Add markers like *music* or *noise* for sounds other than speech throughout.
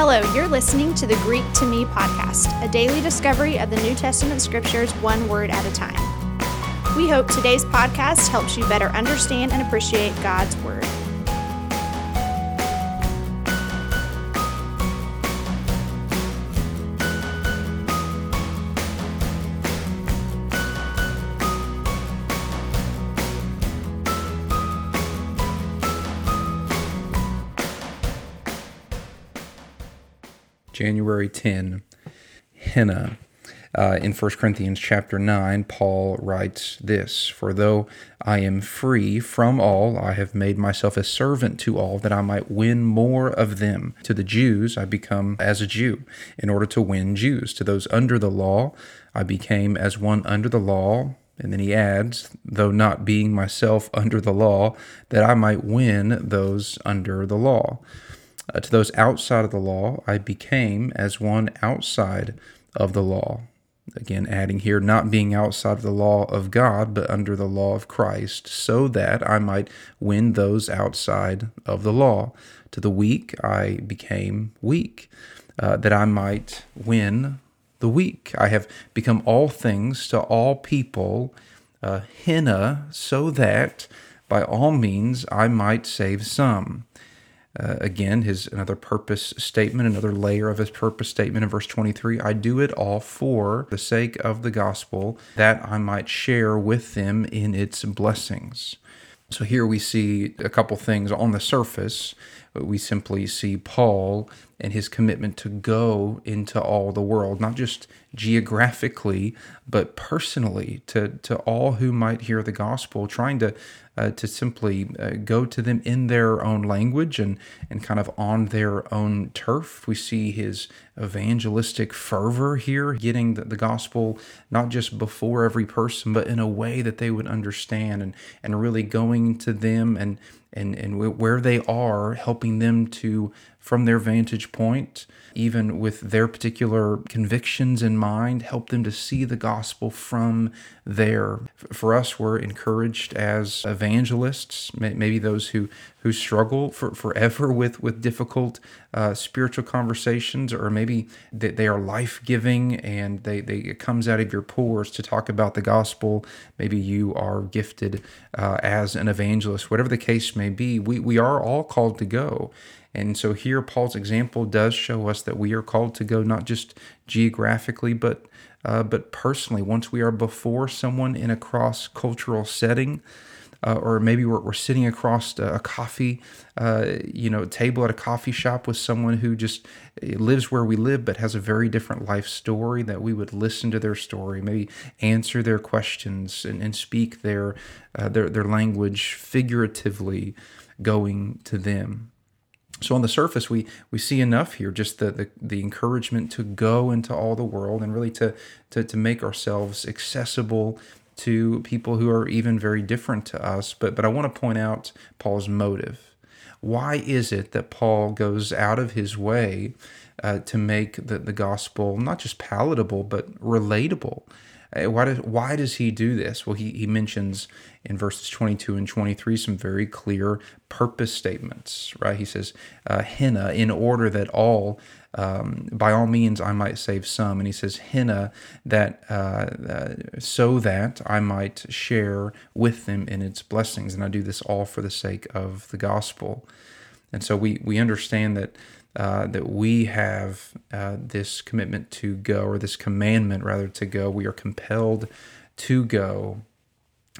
Hello, you're listening to the Greek to Me podcast, a daily discovery of the New Testament scriptures one word at a time. We hope today's podcast helps you better understand and appreciate God's Word. January 10, Hina. Uh, in 1 Corinthians chapter 9, Paul writes this For though I am free from all, I have made myself a servant to all, that I might win more of them. To the Jews, I become as a Jew, in order to win Jews. To those under the law, I became as one under the law. And then he adds, though not being myself under the law, that I might win those under the law. Uh, to those outside of the law, I became as one outside of the law. Again, adding here, not being outside of the law of God, but under the law of Christ, so that I might win those outside of the law. To the weak, I became weak, uh, that I might win the weak. I have become all things to all people, uh, hina, so that by all means I might save some. Uh, again, his another purpose statement, another layer of his purpose statement in verse 23 I do it all for the sake of the gospel, that I might share with them in its blessings. So here we see a couple things on the surface. We simply see Paul and his commitment to go into all the world, not just geographically, but personally to, to all who might hear the gospel, trying to uh, to simply uh, go to them in their own language and, and kind of on their own turf. We see his evangelistic fervor here, getting the, the gospel not just before every person, but in a way that they would understand and, and really going to them and, and, and where they are, helping them to from their vantage point, even with their particular convictions in mind, help them to see the gospel from there. For us, we're encouraged as evangelists, maybe those who, who struggle for, forever *laughs* with, with difficult uh, spiritual conversations, or maybe that they are life giving and they, they, it comes out of your pores to talk about the gospel. Maybe you are gifted uh, as an evangelist, whatever the case may be, we, we are all called to go. And so here, Paul's example does show us that we are called to go not just geographically, but uh, but personally. Once we are before someone in a cross cultural setting, uh, or maybe we're, we're sitting across a, coffee, uh, you know, table at a coffee shop with someone who just eh, lives where we live, but has a very different life story. That we would listen to their story, maybe answer their questions, and, and speak their uh, their their language figuratively, going to them. So on the surface, we we see enough here, just the, the, the encouragement to go into all the world and really to, to to make ourselves accessible to people who are even very different to us. But but I want to point out Paul's motive. Why is it that Paul goes out of his way uh, to make the, the gospel not just palatable but relatable? Uh, why does why does he do this? Well, he, he mentions in verses 22 and 23 some very clear purpose statements, right? He says, uh, hina, in order that all, um, by all means, I might save some. And he says, hina, that uh, uh, so that I might share with them in its blessings. And I do this all for the sake of the gospel. And so we, we understand that uh, that we have uh, this commitment to go, or this commandment rather to go. We are compelled to go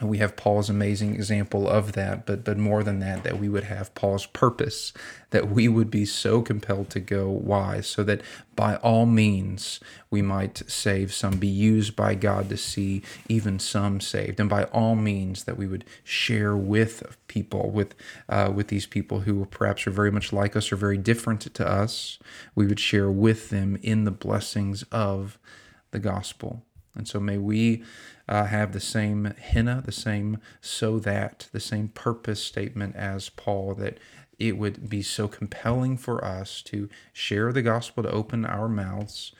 we have Paul's amazing example of that, but but more than that, that we would have Paul's purpose, that we would be so compelled to go. Why? So that by all means we might save some, be used by God to see even some saved, and by all means that we would share with people, with uh, with these people who perhaps are very much like us or very different to us. We would share with them in the blessings of the gospel. And so may we uh, have the same hina, the same so that, the same purpose statement as Paul, that it would be so compelling for us to share the gospel, to open our mouths,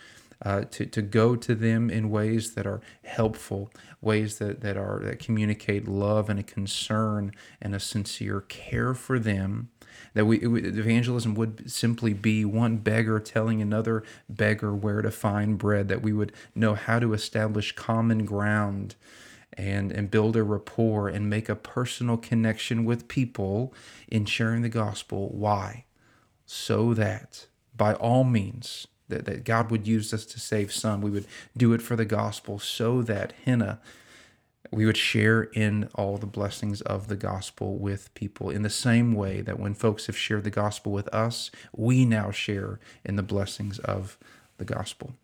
uh, to, to go to them in ways that are helpful, ways that, that are that communicate love and a concern and a sincere care for them. That we evangelism would simply be one beggar telling another beggar where to find bread. That we would know how to establish common ground and and build a rapport and make a personal connection with people in sharing the gospel. Why? So that by all means that, that God would use us to save some. We would do it for the gospel so that Hina we would share in all the blessings of the gospel with people in the same way that when folks have shared the gospel with us, we now share in the blessings of the gospel.